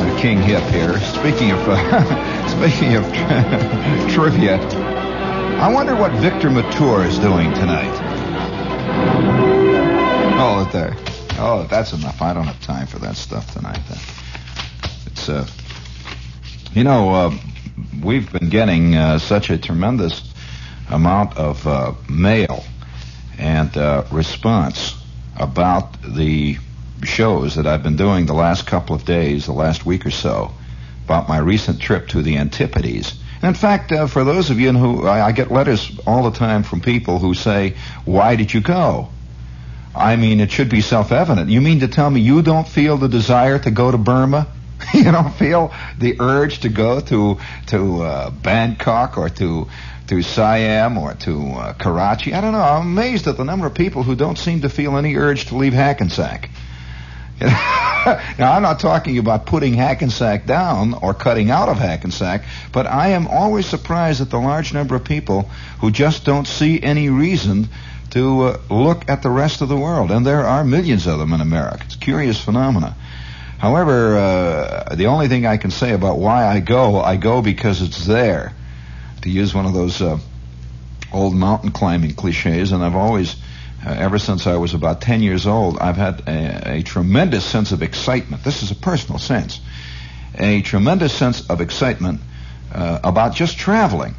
The King Hip here. Speaking of uh, speaking of trivia, I wonder what Victor Mature is doing tonight. Oh, there. Oh, that's enough. I don't have time for that stuff tonight. It's uh, you know, uh, we've been getting uh, such a tremendous amount of uh, mail and uh, response about the shows that I've been doing the last couple of days, the last week or so, about my recent trip to the Antipodes. In fact, uh, for those of you who I, I get letters all the time from people who say, "Why did you go?" I mean, it should be self-evident. You mean to tell me you don't feel the desire to go to Burma? you don't feel the urge to go to to uh, Bangkok or to to Siam or to uh, Karachi? I don't know. I'm amazed at the number of people who don't seem to feel any urge to leave Hackensack. now, I'm not talking about putting Hackensack down or cutting out of Hackensack, but I am always surprised at the large number of people who just don't see any reason to uh, look at the rest of the world. And there are millions of them in America. It's a curious phenomena. However, uh, the only thing I can say about why I go, I go because it's there. To use one of those uh, old mountain climbing cliches, and I've always, uh, ever since I was about 10 years old, I've had a, a tremendous sense of excitement. This is a personal sense. A tremendous sense of excitement uh, about just traveling.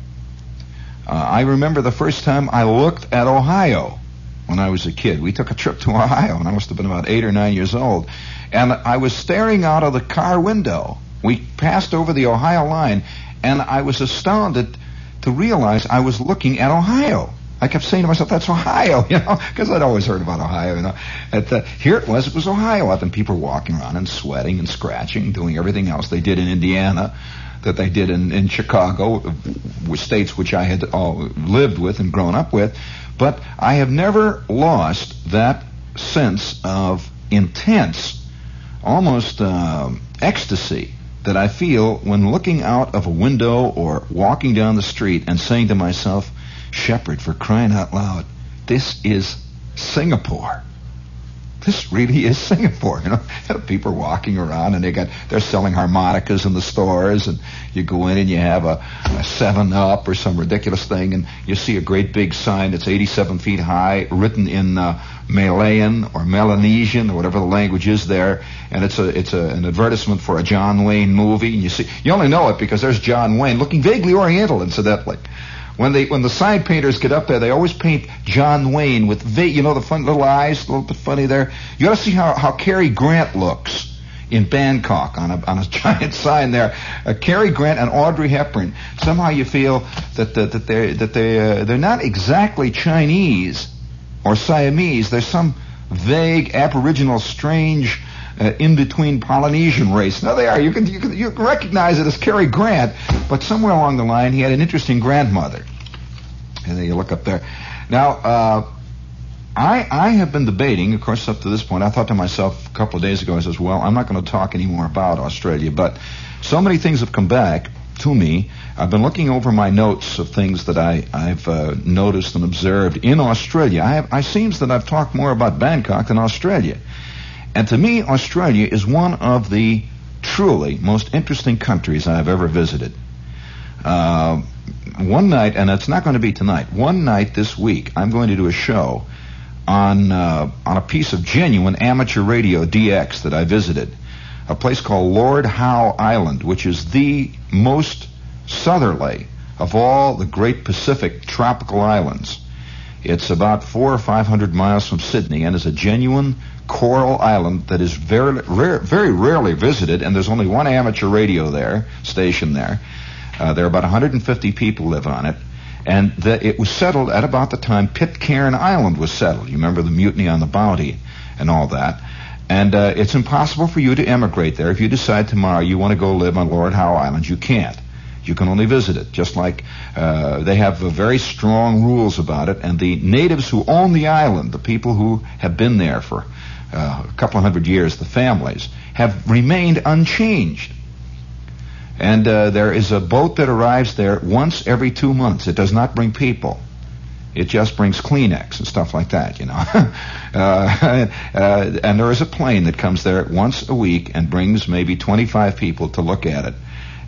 Uh, I remember the first time I looked at Ohio when I was a kid. We took a trip to Ohio, and I must have been about eight or nine years old. And I was staring out of the car window. We passed over the Ohio line, and I was astounded to realize I was looking at Ohio. I kept saying to myself, "That's Ohio," you know, because I'd always heard about Ohio. You know, At the, here it was. It was Ohio. And people were walking around and sweating and scratching, doing everything else they did in Indiana, that they did in, in Chicago, states which I had all lived with and grown up with. But I have never lost that sense of intense, almost uh, ecstasy that I feel when looking out of a window or walking down the street and saying to myself, Shepherd, for crying out loud, this is Singapore. This really is Singapore. You know, people are walking around and they got they're selling harmonicas in the stores, and you go in and you have a, a Seven Up or some ridiculous thing, and you see a great big sign that's 87 feet high, written in uh, Malayan or Melanesian or whatever the language is there, and it's a it's a, an advertisement for a John Wayne movie, and you see you only know it because there's John Wayne looking vaguely Oriental, incidentally. When they when the sign painters get up there, they always paint John Wayne with va- you know the fun little eyes, a little bit funny there. You ought to see how how Cary Grant looks in Bangkok on a on a giant sign there. Uh, Cary Grant and Audrey Hepburn. Somehow you feel that that, that they that they uh, they're not exactly Chinese or Siamese. There's some vague Aboriginal, strange. Uh, in between Polynesian race. Now they are. You can, you can you can recognize it as Cary Grant, but somewhere along the line he had an interesting grandmother. And then you look up there. Now, uh, I I have been debating, of course, up to this point. I thought to myself a couple of days ago, I says, well, I'm not going to talk anymore about Australia, but so many things have come back to me. I've been looking over my notes of things that I, I've uh, noticed and observed in Australia. I have, I seems that I've talked more about Bangkok than Australia. And to me, Australia is one of the truly most interesting countries I've ever visited. Uh, one night, and it's not going to be tonight, one night this week, I'm going to do a show on, uh, on a piece of genuine amateur radio DX that I visited. A place called Lord Howe Island, which is the most southerly of all the great Pacific tropical islands. It's about four or five hundred miles from Sydney and is a genuine coral island that is very, rare, very rarely visited, and there's only one amateur radio there, station there. Uh, there are about 150 people live on it, and the, it was settled at about the time Pitcairn Island was settled. You remember the mutiny on the Bounty and all that. And uh, it's impossible for you to emigrate there. If you decide tomorrow you want to go live on Lord Howe Island, you can't. You can only visit it. Just like uh, they have very strong rules about it, and the natives who own the island, the people who have been there for uh, a couple hundred years, the families, have remained unchanged. And uh, there is a boat that arrives there once every two months. It does not bring people. It just brings Kleenex and stuff like that, you know. uh, uh, and there is a plane that comes there once a week and brings maybe 25 people to look at it.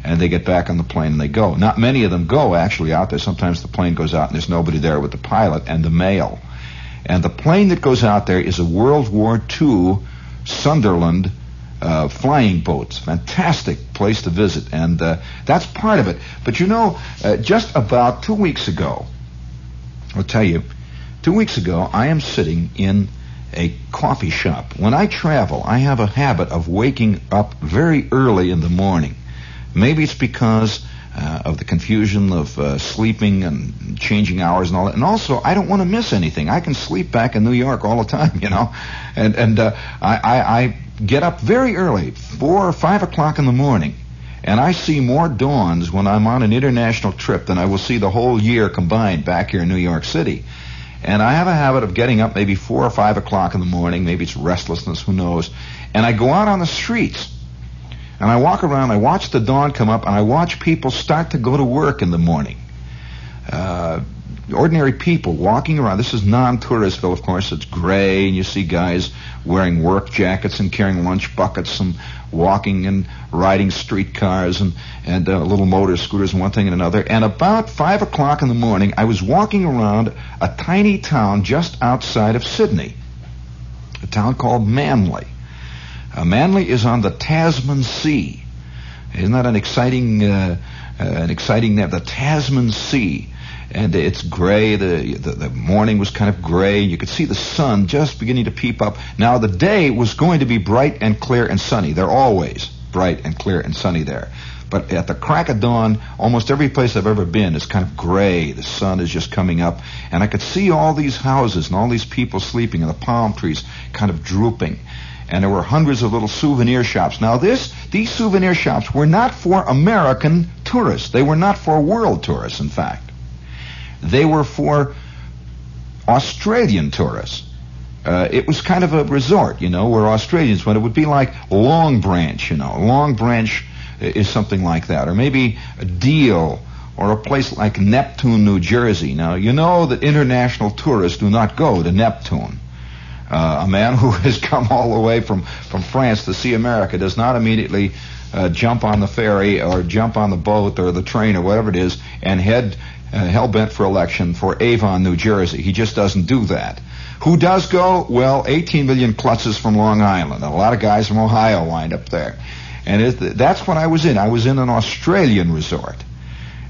And they get back on the plane and they go. Not many of them go actually out there. Sometimes the plane goes out and there's nobody there with the pilot and the mail. And the plane that goes out there is a World War II Sunderland uh, flying boats. Fantastic place to visit, and uh, that's part of it. But you know, uh, just about two weeks ago, I'll tell you, two weeks ago, I am sitting in a coffee shop. When I travel, I have a habit of waking up very early in the morning. Maybe it's because uh, of the confusion of uh, sleeping and changing hours and all that. And also, I don't want to miss anything. I can sleep back in New York all the time, you know. And and uh, I, I I get up very early, four or five o'clock in the morning, and I see more dawns when I'm on an international trip than I will see the whole year combined back here in New York City. And I have a habit of getting up maybe four or five o'clock in the morning. Maybe it's restlessness, who knows. And I go out on the streets. And I walk around, I watch the dawn come up, and I watch people start to go to work in the morning. Uh, ordinary people walking around. This is non-Touristville, of course. It's gray, and you see guys wearing work jackets and carrying lunch buckets and walking and riding streetcars and and uh, little motor scooters and one thing and another. And about five o'clock in the morning, I was walking around a tiny town just outside of Sydney, a town called Manly. Manly is on the Tasman Sea. Isn't that an exciting uh, uh an exciting name? The Tasman Sea and it's gray. The, the, the morning was kind of gray. You could see the sun just beginning to peep up. Now the day was going to be bright and clear and sunny. They're always bright and clear and sunny there. But at the crack of dawn, almost every place I've ever been is kind of gray. The sun is just coming up, and I could see all these houses and all these people sleeping, and the palm trees kind of drooping. And there were hundreds of little souvenir shops. Now this, these souvenir shops were not for American tourists. They were not for world tourists, in fact. They were for Australian tourists. Uh, it was kind of a resort, you know, where Australians went. It would be like Long Branch, you know. Long Branch is something like that. Or maybe Deal or a place like Neptune, New Jersey. Now, you know that international tourists do not go to Neptune. Uh, a man who has come all the way from, from France to see America does not immediately uh, jump on the ferry or jump on the boat or the train or whatever it is and head uh, hell bent for election for Avon, New Jersey. He just doesn't do that. Who does go? Well, 18 million klutzes from Long Island. A lot of guys from Ohio wind up there. And it, that's what I was in. I was in an Australian resort.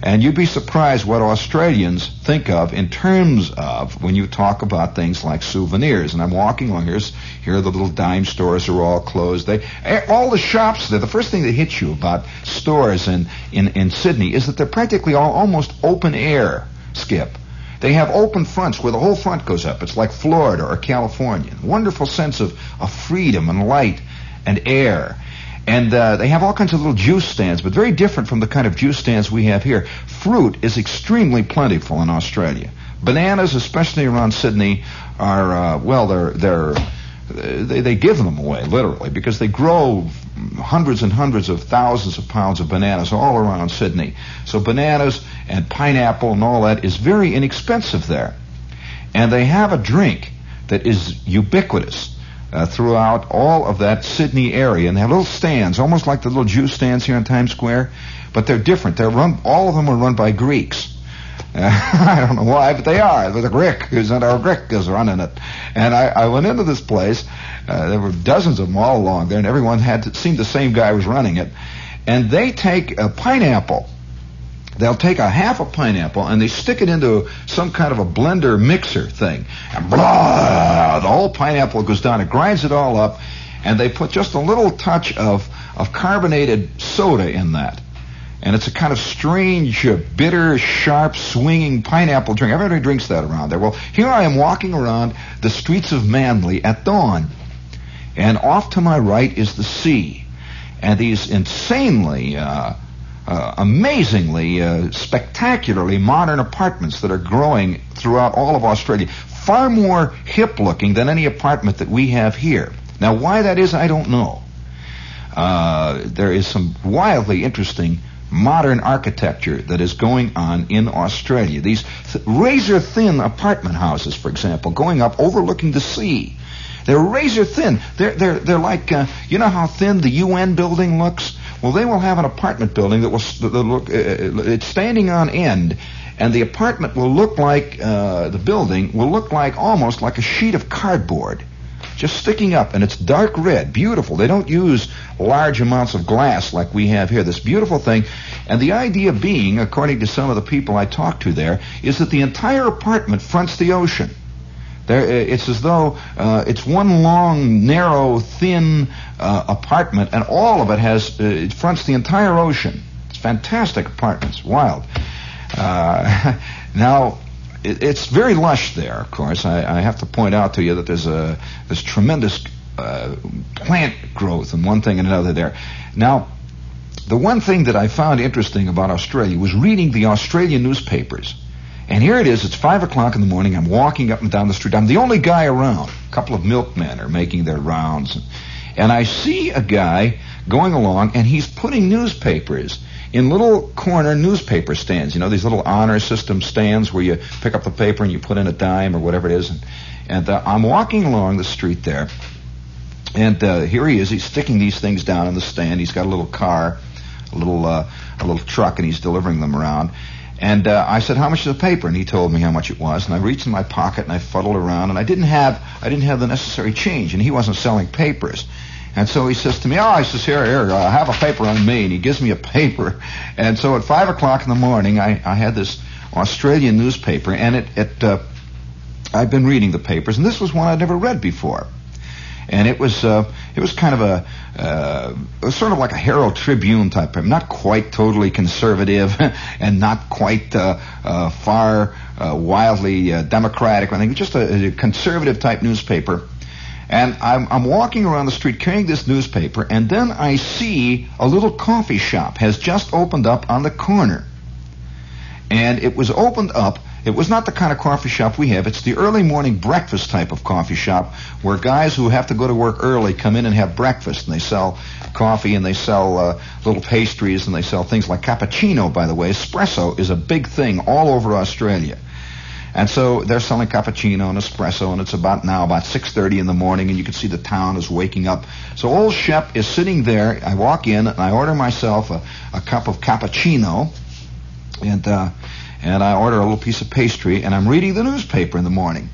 And you'd be surprised what Australians think of in terms of when you talk about things like souvenirs. And I'm walking along here. Here, the little dime stores are all closed. They eh, all the shops there. The first thing that hits you about stores in in, in Sydney is that they're practically all almost open air. Skip. They have open fronts where the whole front goes up. It's like Florida or California. Wonderful sense of, of freedom and light and air. And uh, they have all kinds of little juice stands, but very different from the kind of juice stands we have here. Fruit is extremely plentiful in Australia. Bananas, especially around Sydney, are uh, well, they're they're they, they give them away literally because they grow hundreds and hundreds of thousands of pounds of bananas all around Sydney. So bananas and pineapple and all that is very inexpensive there. And they have a drink that is ubiquitous uh, throughout all of that Sydney area, and they have little stands, almost like the little juice stands here in Times Square, but they're different. They're run. All of them are run by Greeks. Uh, I don't know why, but they are. There's a Greek who's not our Greek is running it, and I, I went into this place. Uh, there were dozens of them all along there, and everyone had to, seemed the same guy was running it, and they take a pineapple they'll take a half a pineapple and they stick it into some kind of a blender mixer thing. And blah, the whole pineapple goes down. It grinds it all up. And they put just a little touch of, of carbonated soda in that. And it's a kind of strange, bitter, sharp, swinging pineapple drink. Everybody drinks that around there. Well, here I am walking around the streets of Manly at dawn. And off to my right is the sea. And these insanely uh, uh, amazingly, uh, spectacularly modern apartments that are growing throughout all of Australia. Far more hip looking than any apartment that we have here. Now, why that is, I don't know. Uh, there is some wildly interesting modern architecture that is going on in Australia. These th- razor thin apartment houses, for example, going up overlooking the sea. They're razor thin. They're, they're, they're like, uh, you know how thin the UN building looks? Well, they will have an apartment building that will, look, uh, uh, it's standing on end, and the apartment will look like, uh, the building will look like almost like a sheet of cardboard just sticking up, and it's dark red, beautiful. They don't use large amounts of glass like we have here. This beautiful thing, and the idea being, according to some of the people I talked to there, is that the entire apartment fronts the ocean. There, it's as though uh, it's one long, narrow, thin uh, apartment, and all of it has uh, it fronts the entire ocean. It's fantastic apartments, wild. Uh, now, it's very lush there, of course. I, I, have to point out to you that there's a there's tremendous uh, plant growth and one thing and another there. Now, the one thing that I found interesting about Australia was reading the Australian newspapers. And here it is, it's five o'clock in the morning, I'm walking up and down the street. I'm the only guy around. A couple of milkmen are making their rounds. And I see a guy going along and he's putting newspapers in little corner newspaper stands. You know, these little honor system stands where you pick up the paper and you put in a dime or whatever it is. And, and uh, I'm walking along the street there, and uh, here he is. He's sticking these things down in the stand. He's got a little car, a little uh, a little truck, and he's delivering them around. And uh, I said, "How much is the paper?" And he told me how much it was. And I reached in my pocket and I fuddled around, and I didn't have I didn't have the necessary change, and he wasn't selling papers. And so he says to me, oh, I says, here, here, uh, have a paper on me. And he gives me a paper. And so at 5 o'clock in the morning, I, I had this Australian newspaper, and it, it uh, I've been reading the papers, and this was one I'd never read before. And it was uh, it was kind of a uh, it was sort of like a Herald Tribune type paper, not quite totally conservative, and not quite uh, uh, far uh, wildly uh, democratic. I think just a, a conservative type newspaper and I'm, I'm walking around the street carrying this newspaper, and then I see a little coffee shop has just opened up on the corner. And it was opened up. It was not the kind of coffee shop we have. It's the early morning breakfast type of coffee shop where guys who have to go to work early come in and have breakfast. And they sell coffee and they sell uh, little pastries and they sell things like cappuccino, by the way. Espresso is a big thing all over Australia. And so they're selling cappuccino and espresso, and it's about now about 6:30 in the morning, and you can see the town is waking up. So old Shep is sitting there. I walk in and I order myself a, a cup of cappuccino, and uh, and I order a little piece of pastry, and I'm reading the newspaper in the morning.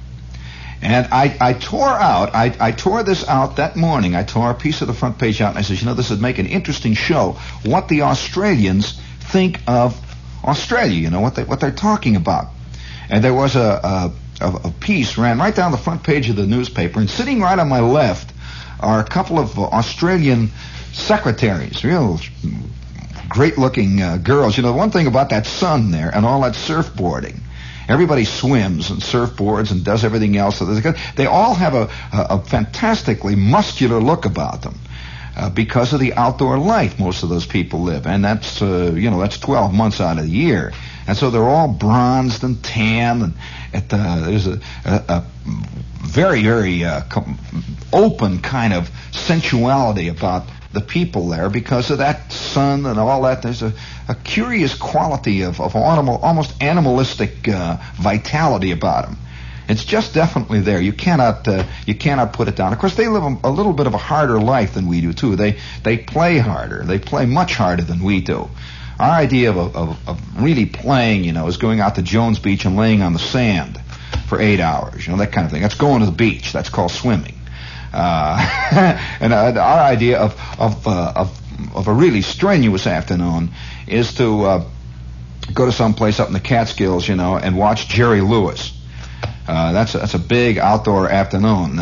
And I, I tore out, I, I tore this out that morning. I tore a piece of the front page out, and I said, you know, this would make an interesting show. What the Australians think of Australia, you know, what they what they're talking about. And there was a, a, a piece ran right down the front page of the newspaper, and sitting right on my left are a couple of Australian secretaries, real great-looking uh, girls. You know, the one thing about that sun there and all that surfboarding. Everybody swims and surfboards and does everything else. They all have a, a, fantastically muscular look about them. Uh, because of the outdoor life most of those people live, and that's uh, you know that's 12 months out of the year. And so they're all bronzed and tan, and at the, there's a, a, a very, very uh, com- open kind of sensuality about the people there because of that sun and all that. There's a, a curious quality of, of animal, almost animalistic uh, vitality about them. It's just definitely there. You cannot uh, you cannot put it down. Of course, they live a, a, little bit of a harder life than we do too. They they play harder. They play much harder than we do. Our idea of, of, of really playing, you know, is going out to Jones Beach and laying on the sand for eight hours, you know, that kind of thing. That's going to the beach. That's called swimming. Uh, and uh, our idea of of, uh, of of a really strenuous afternoon is to uh, go to some place up in the Catskills, you know, and watch Jerry Lewis. Uh, that's a, that's a big outdoor afternoon.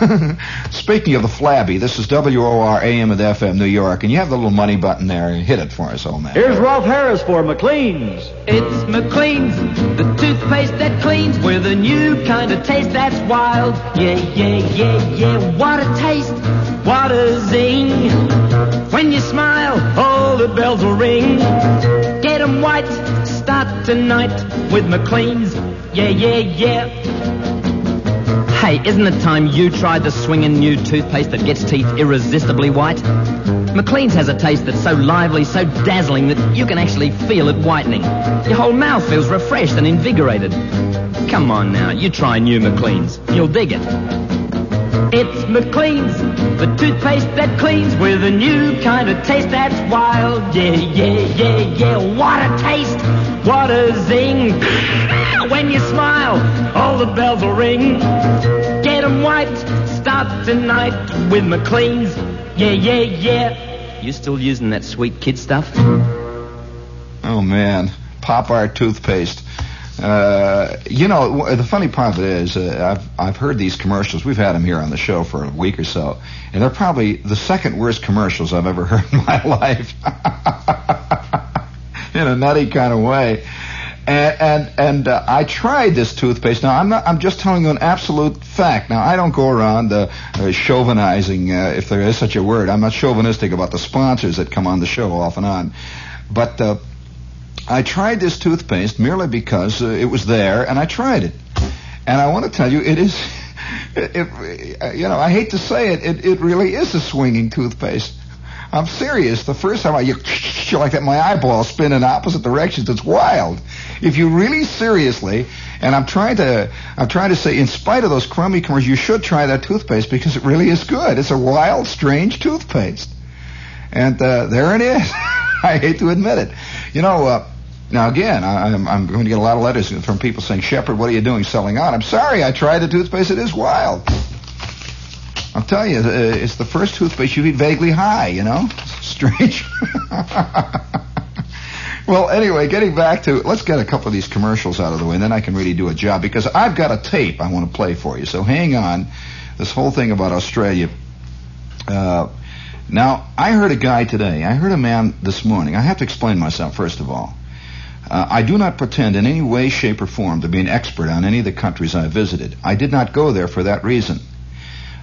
Speaking of the flabby, this is WOR AM and FM New York, and you have the little money button there. Hit it for us, old man. Here's Rolf Harris for McLean's. It's McLean's, the toothpaste that cleans with a new kind of taste that's wild. Yeah, yeah, yeah, yeah. What a taste, what a zing. When you smile, all the bells will ring. Get 'em white, start tonight with McLean's. Yeah, yeah, yeah. Hey, isn't it time you tried the swinging new toothpaste that gets teeth irresistibly white? McLean's has a taste that's so lively, so dazzling that you can actually feel it whitening. Your whole mouth feels refreshed and invigorated. Come on now, you try new McLean's. You'll dig it. It's McLean's, the toothpaste that cleans with a new kind of taste that's wild. Yeah, yeah, yeah, yeah. What a taste! What a zing! when you smile, all the bells will ring. Get 'em white, start tonight with McLean's. Yeah, yeah, yeah. You still using that sweet kid stuff? Oh man, pop art toothpaste. Uh, you know, the funny part of it is, uh, I've I've heard these commercials. We've had them here on the show for a week or so, and they're probably the second worst commercials I've ever heard in my life. in a nutty kind of way. And and, and uh, I tried this toothpaste. Now I'm not. I'm just telling you an absolute fact. Now I don't go around uh, uh, chauvinizing, uh, if there is such a word. I'm not chauvinistic about the sponsors that come on the show off and on, but uh, I tried this toothpaste merely because uh, it was there, and I tried it. And I want to tell you, it is. It, it, you know, I hate to say it, it, it really is a swinging toothpaste. I'm serious. The first time I you like that, my eyeball spin in opposite directions. It's wild. If you really seriously, and I'm trying to, I'm trying to say, in spite of those crummy commercials, you should try that toothpaste because it really is good. It's a wild, strange toothpaste. And uh, there it is. I hate to admit it. You know, uh, now again, I, am I'm going to get a lot of letters from people saying, Shepherd, what are you doing selling out? I'm sorry, I tried the toothpaste. It is wild. I'll tell you, uh, it's the first toothpaste you eat vaguely high, you know? Strange. well, anyway, getting back to, let's get a couple of these commercials out of the way, and then I can really do a job, because I've got a tape I want to play for you. So hang on. This whole thing about Australia. Uh, now, I heard a guy today, I heard a man this morning. I have to explain myself, first of all. Uh, I do not pretend in any way, shape, or form to be an expert on any of the countries I visited. I did not go there for that reason.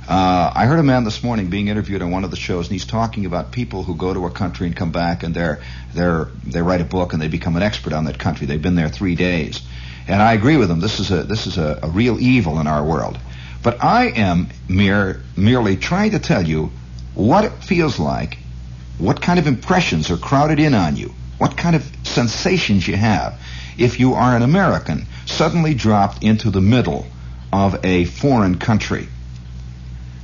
Uh, I heard a man this morning being interviewed on one of the shows, and he's talking about people who go to a country and come back, and they're they're they write a book and they become an expert on that country. They've been there three days, and I agree with him. This is a this is a, a real evil in our world. But I am mere merely trying to tell you what it feels like, what kind of impressions are crowded in on you, what kind of sensations you have if you are an American suddenly dropped into the middle of a foreign country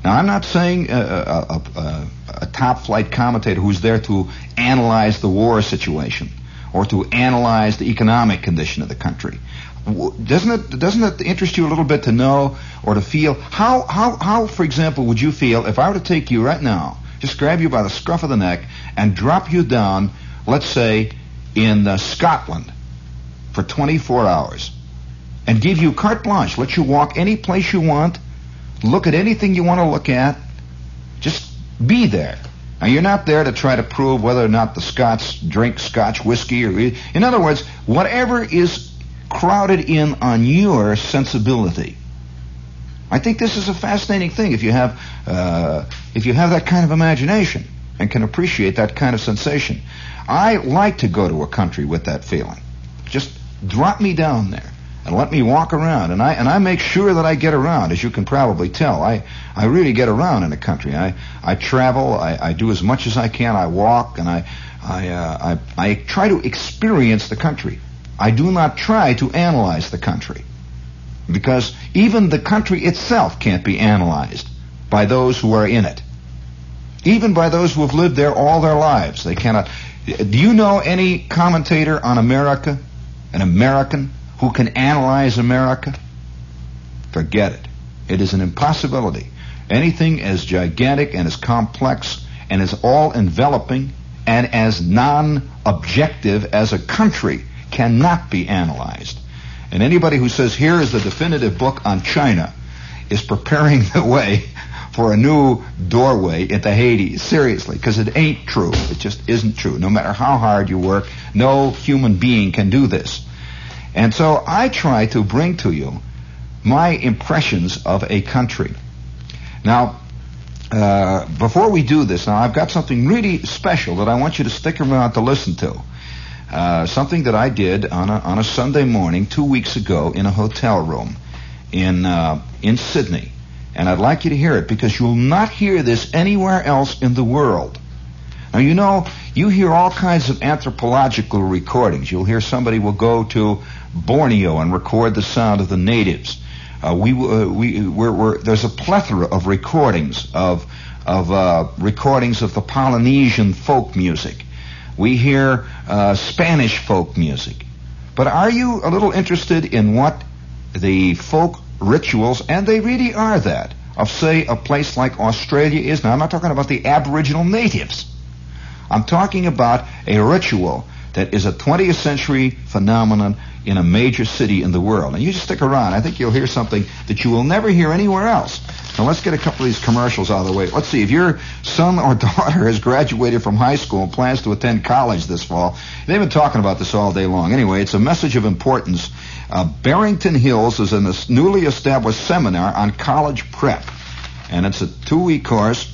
now, I'm not saying a, a, a, a top flight commentator who's there to analyze the war situation or to analyze the economic condition of the country. Doesn't it doesn't it interest you a little bit to know or to feel how how how for example would you feel if I were to take you right now, just grab you by the scruff of the neck and drop you down, let's say in uh, Scotland for 24 hours and give you carte blanche, let you walk any place you want, Look at anything you want to look at. Just be there. Now, you're not there to try to prove whether or not the Scots drink Scotch whiskey or. In other words, whatever is crowded in on your sensibility. I think this is a fascinating thing if you have uh, if you have that kind of imagination and can appreciate that kind of sensation. I like to go to a country with that feeling. Just drop me down there and let me walk around. And I and I make sure that I get around, as you can probably tell. I I really get around in the country. I I travel. I, I do as much as I can. I walk and I I, uh, I I try to experience the country. I do not try to analyze the country because even the country itself can't be analyzed by those who are in it. Even by those who have lived there all their lives, they cannot. Do you know any commentator on America, an American who can analyze America? Forget it. It is an impossibility. Anything as gigantic and as complex and as all enveloping and as non objective as a country cannot be analyzed. And anybody who says here is the definitive book on China is preparing the way for a new doorway into Hades. Seriously, because it ain't true. It just isn't true. No matter how hard you work, no human being can do this. And so I try to bring to you my impressions of a country. Now, uh, before we do this, now I've got something really special that I want you to stick around to listen to. Uh, something that I did on a, on a Sunday morning two weeks ago in a hotel room. in uh, in Sydney, and I'd like you to hear it because you'll not hear this anywhere else in the world. Now you know you hear all kinds of anthropological recordings. You'll hear somebody will go to Borneo and record the sound of the natives. Uh, we uh, we we're, we're, there's a plethora of recordings of of uh, recordings of the Polynesian folk music. We hear uh, Spanish folk music. But are you a little interested in what the folk rituals, and they really are that, of say a place like Australia is? Now I'm not talking about the Aboriginal natives. I'm talking about a ritual that is a 20th century phenomenon in a major city in the world. And you just stick around. I think you'll hear something that you will never hear anywhere else. Now let's get a couple of these commercials out of the way. Let's see. If your son or daughter has graduated from high school and plans to attend college this fall, they've been talking about this all day long. Anyway, it's a message of importance. Uh, Barrington Hills is in a newly established seminar on college prep. And it's a two-week course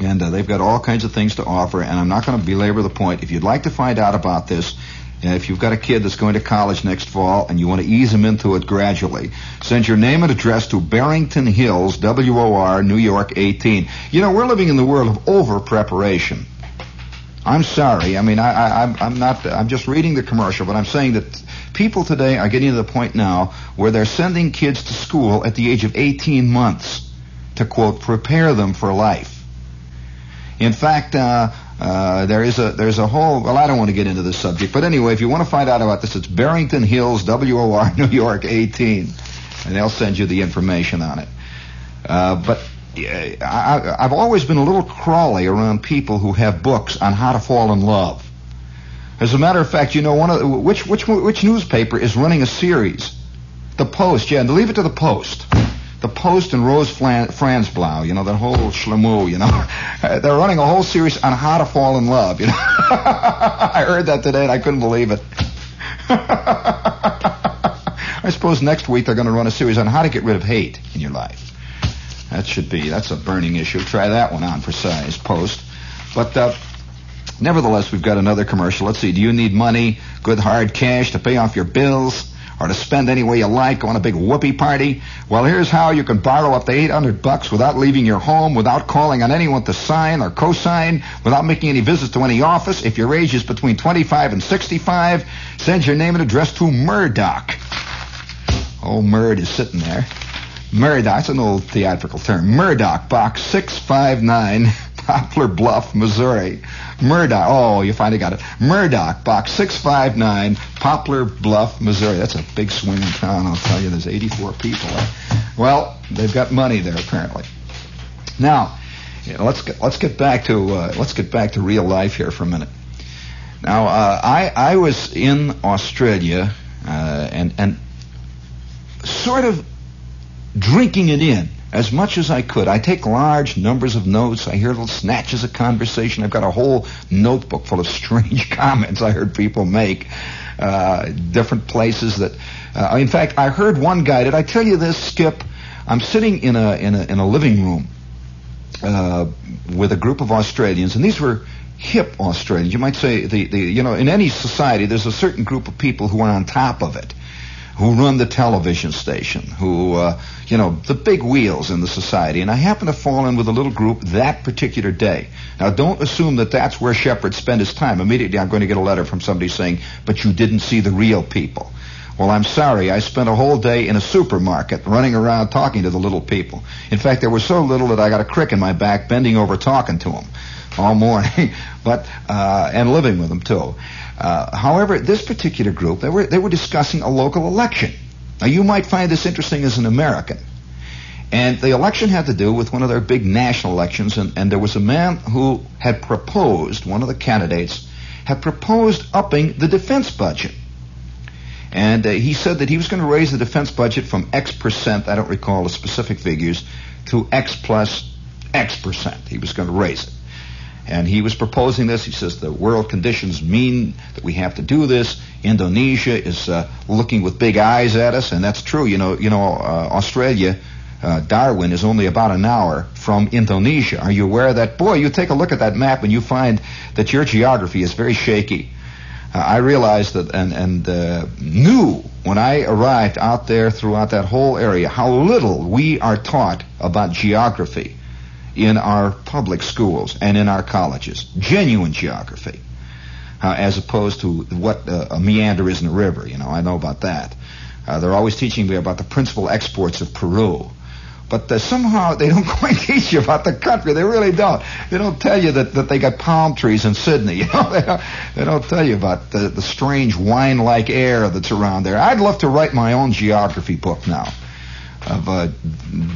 and uh, they've got all kinds of things to offer. And I'm not going to belabor the point. If you'd like to find out about this, and if you've got a kid that's going to college next fall and you want to ease him into it gradually, send your name and address to Barrington Hills, WOR, New York 18. You know, we're living in the world of over preparation. I'm sorry. I mean, I, I, I'm not. I'm just reading the commercial, but I'm saying that people today are getting to the point now where they're sending kids to school at the age of 18 months to quote prepare them for life. In fact, uh, uh, there is a there's a whole well I don't want to get into this subject, but anyway, if you want to find out about this, it's Barrington Hills, WOR, New York 18, and they'll send you the information on it. Uh, but I, I've always been a little crawly around people who have books on how to fall in love. As a matter of fact, you know one of the, which which which newspaper is running a series? The Post, yeah, and leave it to the Post the Post and Rose Franzblau, you know, that whole schlemoo, you know. They're running a whole series on how to fall in love, you know. I heard that today and I couldn't believe it. I suppose next week they're going to run a series on how to get rid of hate in your life. That should be, that's a burning issue. Try that one on for size, Post. But, uh, nevertheless, we've got another commercial. Let's see. Do you need money, good hard cash to pay off your bills? Or to spend any way you like on a big whoopee party? Well, here's how you can borrow up to 800 bucks without leaving your home, without calling on anyone to sign or co-sign, without making any visits to any office. If your age is between 25 and 65, send your name and address to Murdoch. Oh, Murd is sitting there. Murdoch, that's an old theatrical term. Murdoch, box 659, Poplar Bluff, Missouri. Murdoch. Oh, you finally got it. Murdoch, box 659, Poplar Bluff, Missouri. That's a big swinging town, I'll tell you. There's 84 people. Well, they've got money there apparently. Now, let's get let's get back to uh, let's get back to real life here for a minute. Now, uh, I I was in Australia uh, and and sort of drinking it in as much as I could. I take large numbers of notes. I hear little snatches of conversation. I've got a whole notebook full of strange comments I heard people make. Uh, different places that, uh, in fact, I heard one guy. Did I tell you this, Skip? I'm sitting in a in a, in a living room uh, with a group of Australians, and these were hip Australians. You might say the, the you know in any society there's a certain group of people who are on top of it who run the television station, who, uh, you know, the big wheels in the society. And I happen to fall in with a little group that particular day. Now, don't assume that that's where Shepherd spent his time. Immediately, I'm going to get a letter from somebody saying, but you didn't see the real people. Well, I'm sorry. I spent a whole day in a supermarket running around talking to the little people. In fact, there were so little that I got a crick in my back bending over talking to them all morning, but, uh, and living with them too. Uh, however, this particular group, they were, they were discussing a local election. Now, you might find this interesting as an American. And the election had to do with one of their big national elections, and, and there was a man who had proposed, one of the candidates, had proposed upping the defense budget. And uh, he said that he was going to raise the defense budget from X percent, I don't recall the specific figures, to X plus X percent. He was going to raise it. And he was proposing this. He says the world conditions mean that we have to do this. Indonesia is uh, looking with big eyes at us, and that's true. You know, you know, uh, Australia, uh, Darwin is only about an hour from Indonesia. Are you aware of that? Boy, you take a look at that map and you find that your geography is very shaky. uh, I realized that and, and uh, knew when I arrived out there throughout that whole area how little we are taught about geography in our public schools and in our colleges. Genuine geography. Uh, as opposed to what uh, a meander is in a river. You know, I know about that. Uh, they're always teaching me about the principal exports of Peru but uh, somehow they don't quite teach you about the country. They really don't. They don't tell you that, that they got palm trees in Sydney. You know, they don't, they don't tell you about the, the strange wine-like air that's around there. I'd love to write my own geography book now of uh,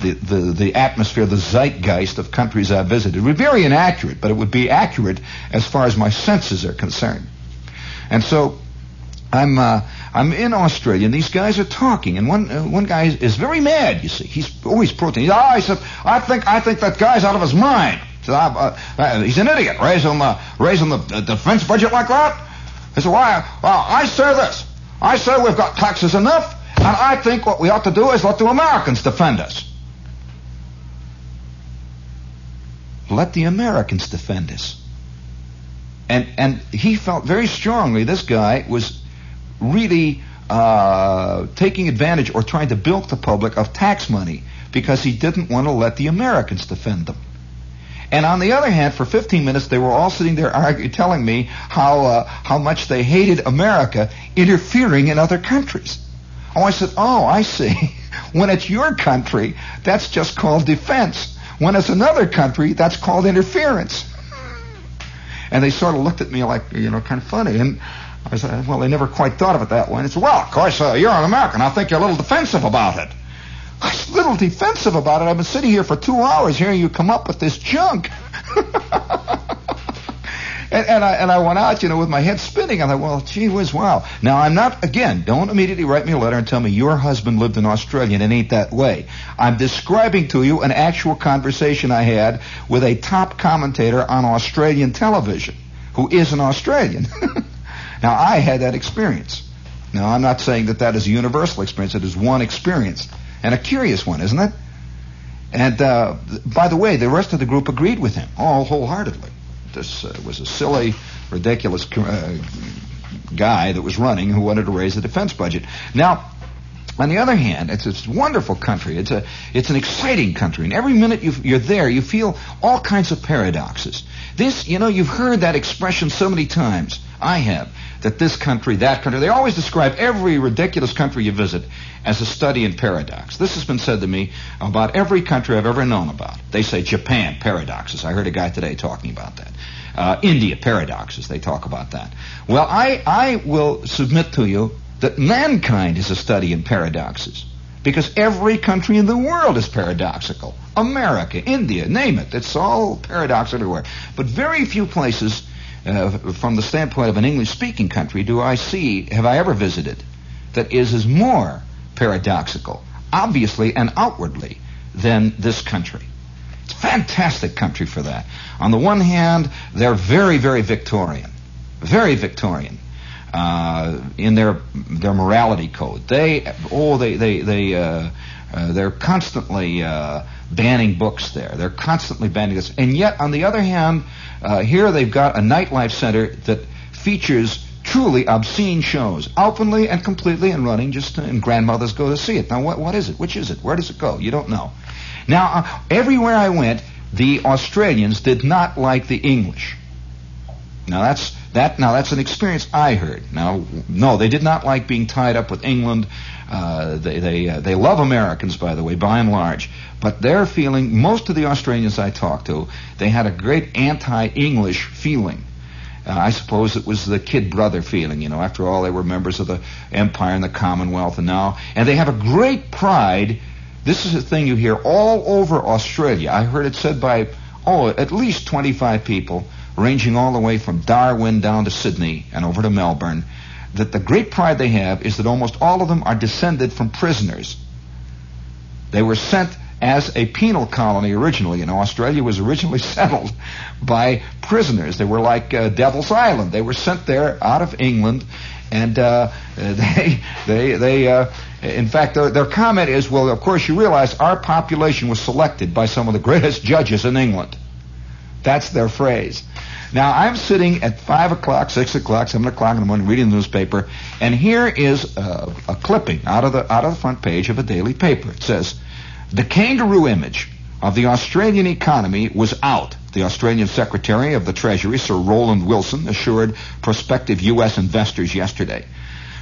the, the the atmosphere, the zeitgeist of countries I've visited. It would be very inaccurate, but it would be accurate as far as my senses are concerned. And so I'm uh, I'm in Australia, and these guys are talking, and one uh, one guy is, is, very mad. You see, he's always protesting. Oh, I said, I think I think that guy's out of his mind. Said, uh, uh, he's an idiot, raising uh, raising the defense budget like that. I said, why? Well, I say this. I say we've got taxes enough, and I think what we ought to do is let the Americans defend us. Let the Americans defend us. And and he felt very strongly this guy was really uh, taking advantage or trying to bilk the public of tax money because he didn't want to let the Americans defend them. And on the other hand, for 15 minutes, they were all sitting there telling me how uh, how much they hated America interfering in other countries. Oh, I said, oh, I see. when it's your country, that's just called defense. When it's another country, that's called interference. And they sort of looked at me like, you know, kind of funny. And I said, well, they never quite thought of it that way. And it's, well, of course, uh, you're an American. I think you're a little defensive about it. I was a little defensive about it. I've been sitting here for two hours hearing you come up with this junk. and, and, I, and I went out, you know, with my head spinning. I thought, well, gee whiz, wow. Now, I'm not, again, don't immediately write me a letter and tell me your husband lived in Australia and it ain't that way. I'm describing to you an actual conversation I had with a top commentator on Australian television who is an Australian. Now, I had that experience. Now, I'm not saying that that is a universal experience. It is one experience, and a curious one, isn't it? And uh, by the way, the rest of the group agreed with him all wholeheartedly. This uh, was a silly, ridiculous uh, guy that was running who wanted to raise the defense budget. Now, on the other hand, it's a wonderful country. It's a it's an exciting country, and every minute you are there, you feel all kinds of paradoxes. This, you know, you've heard that expression so many times. I have that this country, that country, they always describe every ridiculous country you visit as a study in paradox. This has been said to me about every country I've ever known about. They say Japan, paradoxes. I heard a guy today talking about that. Uh, India, paradoxes. They talk about that. Well, I, I will submit to you that mankind is a study in paradoxes. Because every country in the world is paradoxical. America, India, name it. It's all paradox everywhere. But very few places uh, from the standpoint of an English speaking country, do I see, have I ever visited, that is as more paradoxical, obviously and outwardly, than this country. It's a fantastic country for that. On the one hand, they're very, very Victorian. Very Victorian. Uh, in their their morality code, they oh they they they uh, uh, they're constantly uh, banning books there. They're constantly banning this, and yet on the other hand, uh, here they've got a nightlife center that features truly obscene shows, openly and completely and running, just and grandmothers go to see it. Now, what, what is it? Which is it? Where does it go? You don't know. Now, uh, everywhere I went, the Australians did not like the English. Now that's that. Now that's an experience I heard. Now, no, they did not like being tied up with England. Uh, they they uh, they love Americans, by the way, by and large. But their feeling, most of the Australians I talked to, they had a great anti-English feeling. Uh, I suppose it was the kid brother feeling, you know. After all, they were members of the Empire and the Commonwealth, and now, and they have a great pride. This is a thing you hear all over Australia. I heard it said by oh, at least 25 people, ranging all the way from Darwin down to Sydney and over to Melbourne. That the great pride they have is that almost all of them are descended from prisoners. They were sent as a penal colony originally. You know, Australia was originally settled by prisoners. They were like uh, Devil's Island. They were sent there out of England, and uh, they they they. Uh, in fact, their, their comment is, well, of course, you realize our population was selected by some of the greatest judges in England. That's their phrase. Now, I'm sitting at 5 o'clock, 6 o'clock, 7 o'clock in the morning reading the newspaper, and here is a, a clipping out of, the, out of the front page of a daily paper. It says, The kangaroo image of the Australian economy was out. The Australian Secretary of the Treasury, Sir Roland Wilson, assured prospective U.S. investors yesterday.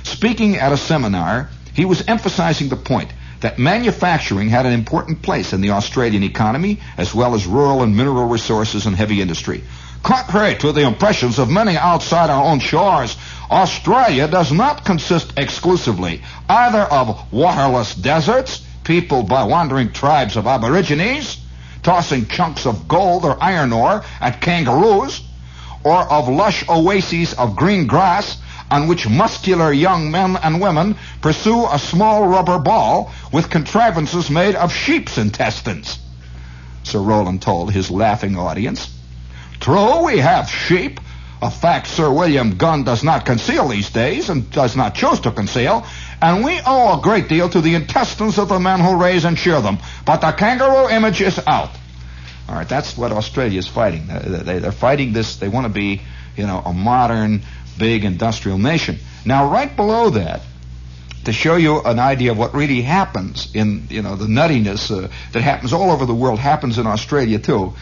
Speaking at a seminar, he was emphasizing the point that manufacturing had an important place in the Australian economy, as well as rural and mineral resources and heavy industry. Contrary to the impressions of many outside our own shores, Australia does not consist exclusively either of waterless deserts, peopled by wandering tribes of aborigines, tossing chunks of gold or iron ore at kangaroos, or of lush oases of green grass on which muscular young men and women pursue a small rubber ball with contrivances made of sheep's intestines. Sir Roland told his laughing audience. True, we have sheep, a fact Sir William Gunn does not conceal these days and does not choose to conceal, and we owe a great deal to the intestines of the men who raise and shear them. But the kangaroo image is out. All right, that's what Australia is fighting. They're fighting this. They want to be, you know, a modern, big industrial nation. Now, right below that, to show you an idea of what really happens in, you know, the nuttiness uh, that happens all over the world happens in Australia too.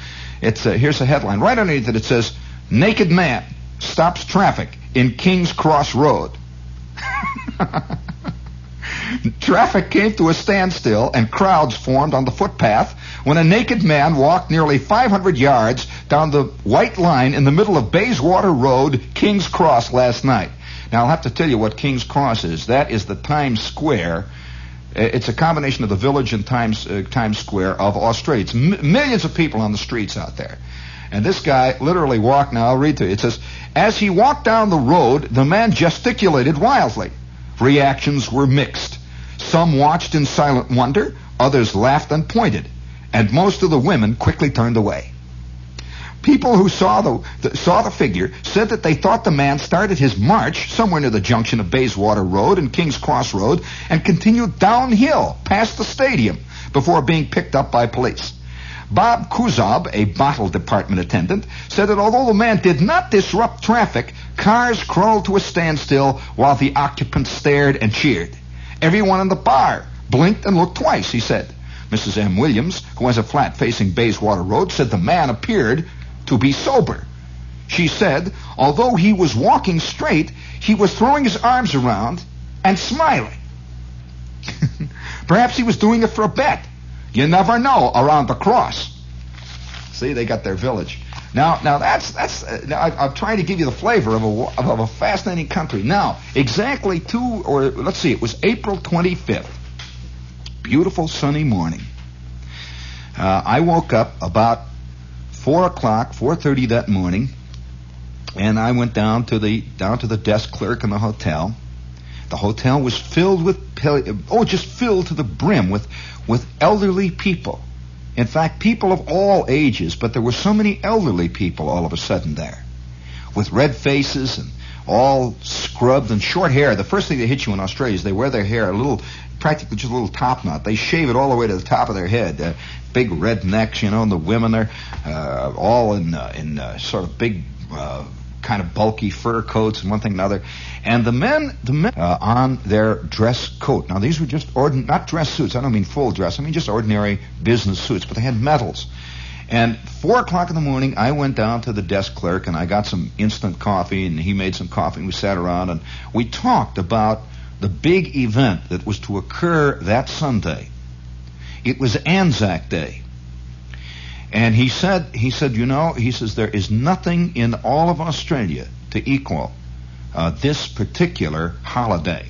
It's uh, here's a headline. Right underneath it, it says, "Naked man stops traffic in King's Cross Road." Traffic came to a standstill and crowds formed on the footpath when a naked man walked nearly 500 yards down the white line in the middle of Bayswater Road, King's Cross, last night. Now, I'll have to tell you what King's Cross is. That is the Times Square. Uh, it's a combination of the village and Times, uh, Times Square of Australia. It's m- millions of people on the streets out there. And this guy literally walked, now I'll read to you. It says, As he walked down the road, the man gesticulated wildly. Reactions were mixed. Some watched in silent wonder, others laughed and pointed, and most of the women quickly turned away. People who saw the, the, saw the figure said that they thought the man started his march somewhere near the junction of Bayswater Road and King's Cross Road and continued downhill past the stadium before being picked up by police. Bob Kuzob, a bottle department attendant, said that although the man did not disrupt traffic, cars crawled to a standstill while the occupants stared and cheered. Everyone in the bar blinked and looked twice, he said. Mrs. M. Williams, who has a flat facing Bayswater Road, said the man appeared to be sober. She said, although he was walking straight, he was throwing his arms around and smiling. Perhaps he was doing it for a bet. You never know around the cross. See, they got their village. Now, now that's that's. Uh, now I, am trying to give you the flavor of a of a fascinating country. Now, exactly two or let's see, it was April 25th. Beautiful sunny morning. Uh, I woke up about four o'clock, four thirty that morning, and I went down to the down to the desk clerk in the hotel. The hotel was filled with oh, just filled to the brim with with elderly people. In fact, people of all ages, but there were so many elderly people all of a sudden there, with red faces and all scrubbed and short hair. The first thing they hit you in Australia is they wear their hair a little, practically just a little top knot. They shave it all the way to the top of their head. Uh, big red necks, you know, and the women are uh, all in uh, in uh, sort of big. Uh, kind of bulky fur coats and one thing and another, and the men, the men uh, on their dress coat. Now these were just ordinary, not dress suits. I don't mean full dress. I mean just ordinary business suits, but they had medals. And four o'clock in the morning, I went down to the desk clerk and I got some instant coffee, and he made some coffee, and we sat around and we talked about the big event that was to occur that Sunday. It was Anzac Day. And he said, he said, you know, he says there is nothing in all of Australia to equal uh, this particular holiday.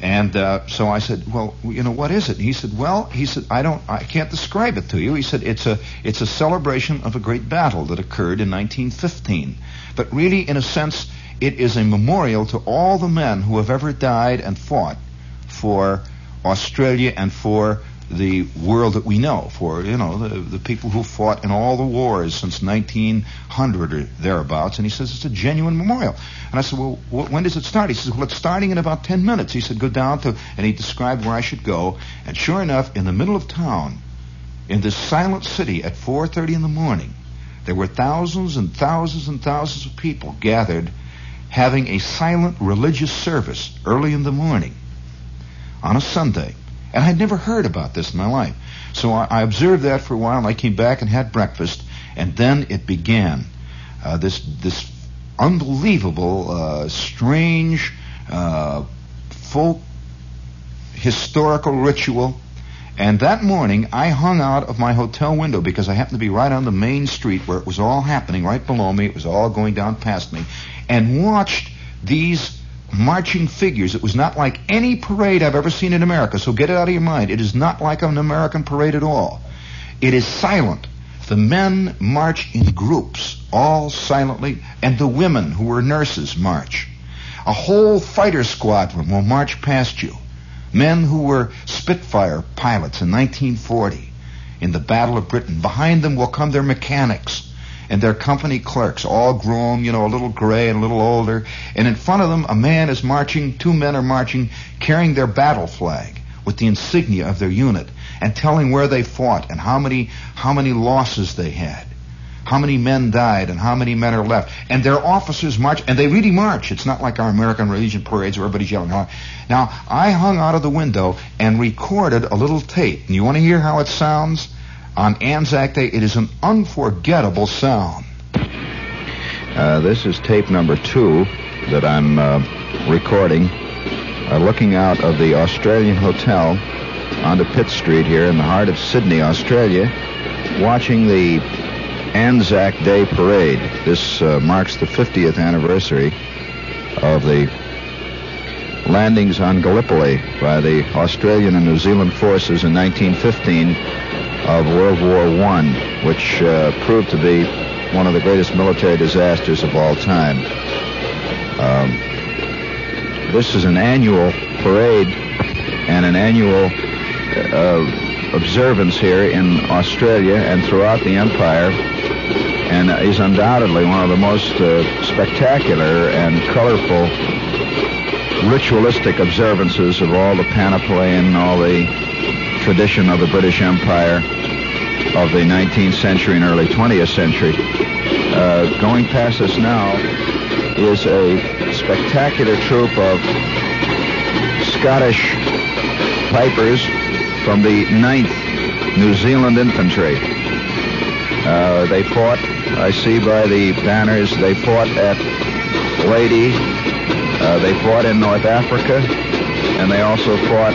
And uh, so I said, well, you know, what is it? He said, well, he said, I don't, I can't describe it to you. He said, it's a, it's a celebration of a great battle that occurred in 1915. But really, in a sense, it is a memorial to all the men who have ever died and fought for Australia and for the world that we know, for you know the, the people who fought in all the wars since 1900 or thereabouts. And he says it's a genuine memorial. And I said, well, wh- when does it start? He says, well, it's starting in about 10 minutes. He said, go down to, and he described where I should go. And sure enough, in the middle of town, in this silent city at 4:30 in the morning, there were thousands and thousands and thousands of people gathered having a silent religious service early in the morning on a Sunday. And I'd never heard about this in my life. So I, I observed that for a while, and I came back and had breakfast, and then it began. Uh, this this unbelievable, uh, strange, uh, folk historical ritual. And that morning, I hung out of my hotel window because I happened to be right on the main street where it was all happening, right below me. It was all going down past me, and watched these marching figures. It was not like any parade I've ever seen in America. So get it out of your mind. It is not like an American parade at all. It is silent. The men march in groups, all silently, and the women who were nurses march. A whole fighter squadron will march past you. Men who were Spitfire pilots in 1940 in the Battle of Britain. Behind them will come their mechanics and their company clerks, all grown, you know, a little gray and a little older. And in front of them, a man is marching, two men are marching, carrying their battle flag with the insignia of their unit and telling where they fought and how many, how many losses they had. How many men died and how many men are left. And their officers march, and they really march. It's not like our American Legion parades where everybody's yelling. Now, I hung out of the window and recorded a little tape. And you want to hear how it sounds? On Anzac Day, it is an unforgettable sound. Uh, this is tape number two that I'm uh, recording, uh, looking out of the Australian Hotel onto Pitt Street here in the heart of Sydney, Australia, watching the Anzac Day Parade. This uh, marks the 50th anniversary of the landings on Gallipoli by the Australian and New Zealand forces in 1915 of World War I, which uh, proved to be one of the greatest military disasters of all time. Um, this is an annual parade and an annual uh, observance here in Australia and throughout the empire and is undoubtedly one of the most uh, spectacular and colorful ritualistic observances of all the panoply and all the tradition of the British Empire of the 19th century and early 20th century. Uh, going past us now is a spectacular troop of Scottish pipers from the 9th New Zealand Infantry. Uh, they fought, I see by the banners, they fought at Leyte, uh, they fought in North Africa, and they also fought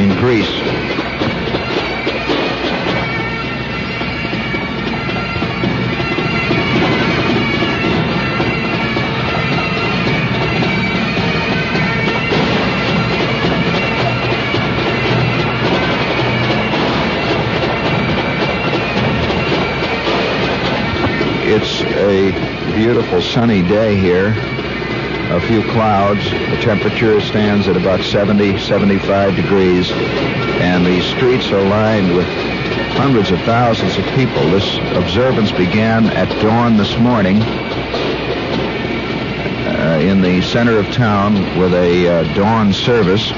in Greece. A beautiful sunny day here. A few clouds. The temperature stands at about 70, 75 degrees. And the streets are lined with hundreds of thousands of people. This observance began at dawn this morning uh, in the center of town with a uh, dawn service,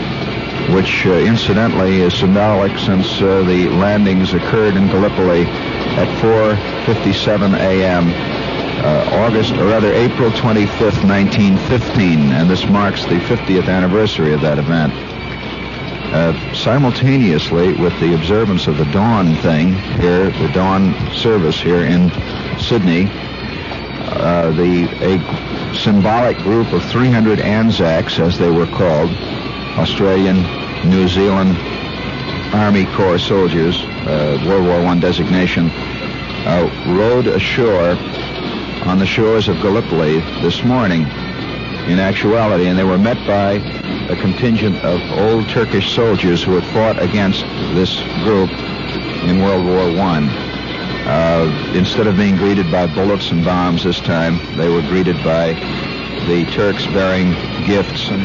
which uh, incidentally is symbolic since uh, the landings occurred in Gallipoli at 4:57 a.m. Uh, August, or rather April 25th, 1915, and this marks the 50th anniversary of that event. Uh, simultaneously with the observance of the dawn thing here, the dawn service here in Sydney, uh, the a symbolic group of 300 Anzacs, as they were called, Australian, New Zealand Army Corps soldiers, uh, World War I designation, uh, rode ashore on the shores of Gallipoli this morning in actuality, and they were met by a contingent of old Turkish soldiers who had fought against this group in World War I. Uh, instead of being greeted by bullets and bombs this time, they were greeted by the Turks bearing gifts and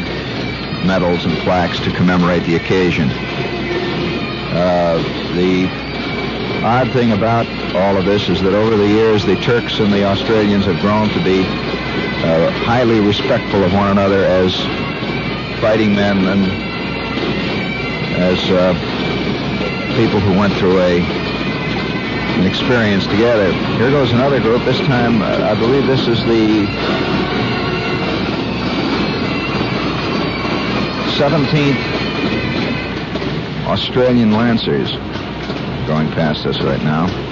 medals and plaques to commemorate the occasion. Uh, the odd thing about all of this is that over the years, the Turks and the Australians have grown to be uh, highly respectful of one another as fighting men and as uh, people who went through a an experience together. Here goes another group. This time, uh, I believe this is the 17th Australian Lancers going past us right now.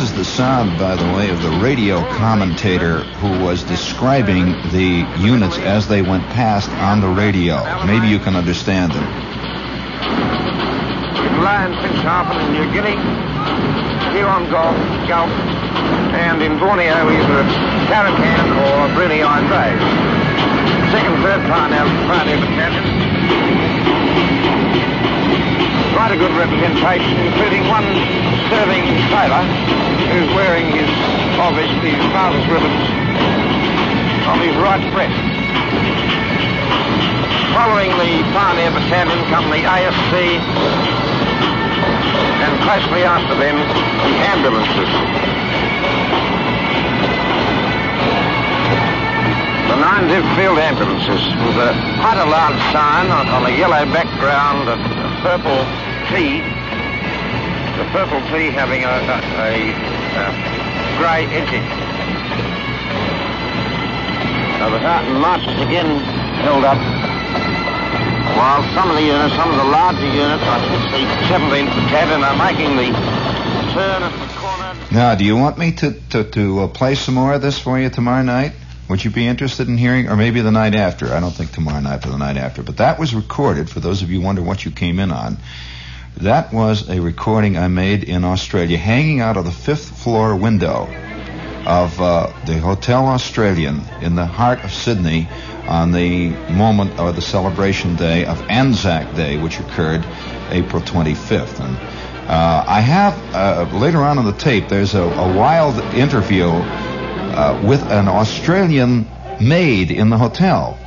By the way, of the radio commentator who was describing the units as they went past on the radio. Maybe you can understand them. In Lion, Finschhafen, in New Guinea, Huon Gulf, Gulf, and in Borneo either Tarakan or Brunei Bay. Second, third Pioneer, Pioneer Battalion. Quite a good representation, including one serving sailor who's wearing his, obviously, his father's ribbons on his right breast. Following the Pioneer Battalion come the ASC, and closely after them, the ambulances. The 9th Field ambulances with a, quite a large sign on, on a yellow background, a, a purple The purple T having a, a, a uh, grey edging. So the Tartan marches again held up while some of the units, some of the larger units, I think the 17th Battalion, are making the turn at the corner. Now, do you want me to, to, to uh, play some more of this for you tomorrow night? Would you be interested in hearing, or maybe the night after? I don't think tomorrow night, or the night after. But that was recorded, for those of you who wonder what you came in on. That was a recording I made in Australia, hanging out of the fifth floor window of uh, the Hotel Australian in the heart of Sydney on the moment or the celebration day of Anzac Day, which occurred April 25th. And uh, I have uh, later on in the tape, there's a, a wild interview uh, with an Australian maid in the hotel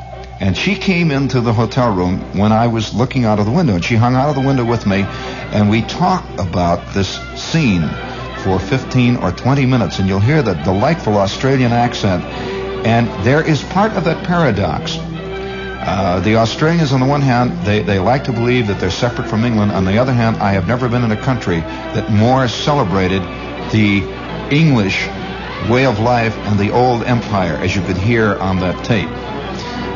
and she came into the hotel room when I was looking out of the window, and she hung out of the window with me, and we talked about this scene for 15 or 20 minutes, and you'll hear the delightful Australian accent. And there is part of that paradox. Uh, the Australians, on the one hand, they, they like to believe that they're separate from England. On the other hand, I have never been in a country that more celebrated the English way of life and the old empire, as you could hear on that tape.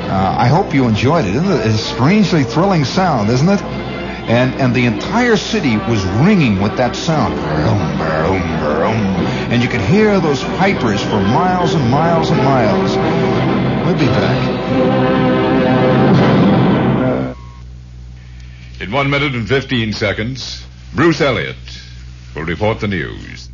Uh, I hope you enjoyed it. Isn't it? It's a strangely thrilling sound, isn't it? And and the entire city was ringing with that sound. And you could hear those pipers for miles and miles and miles. We'll be back. In one minute and 15 seconds, Bruce Elliott will report the news.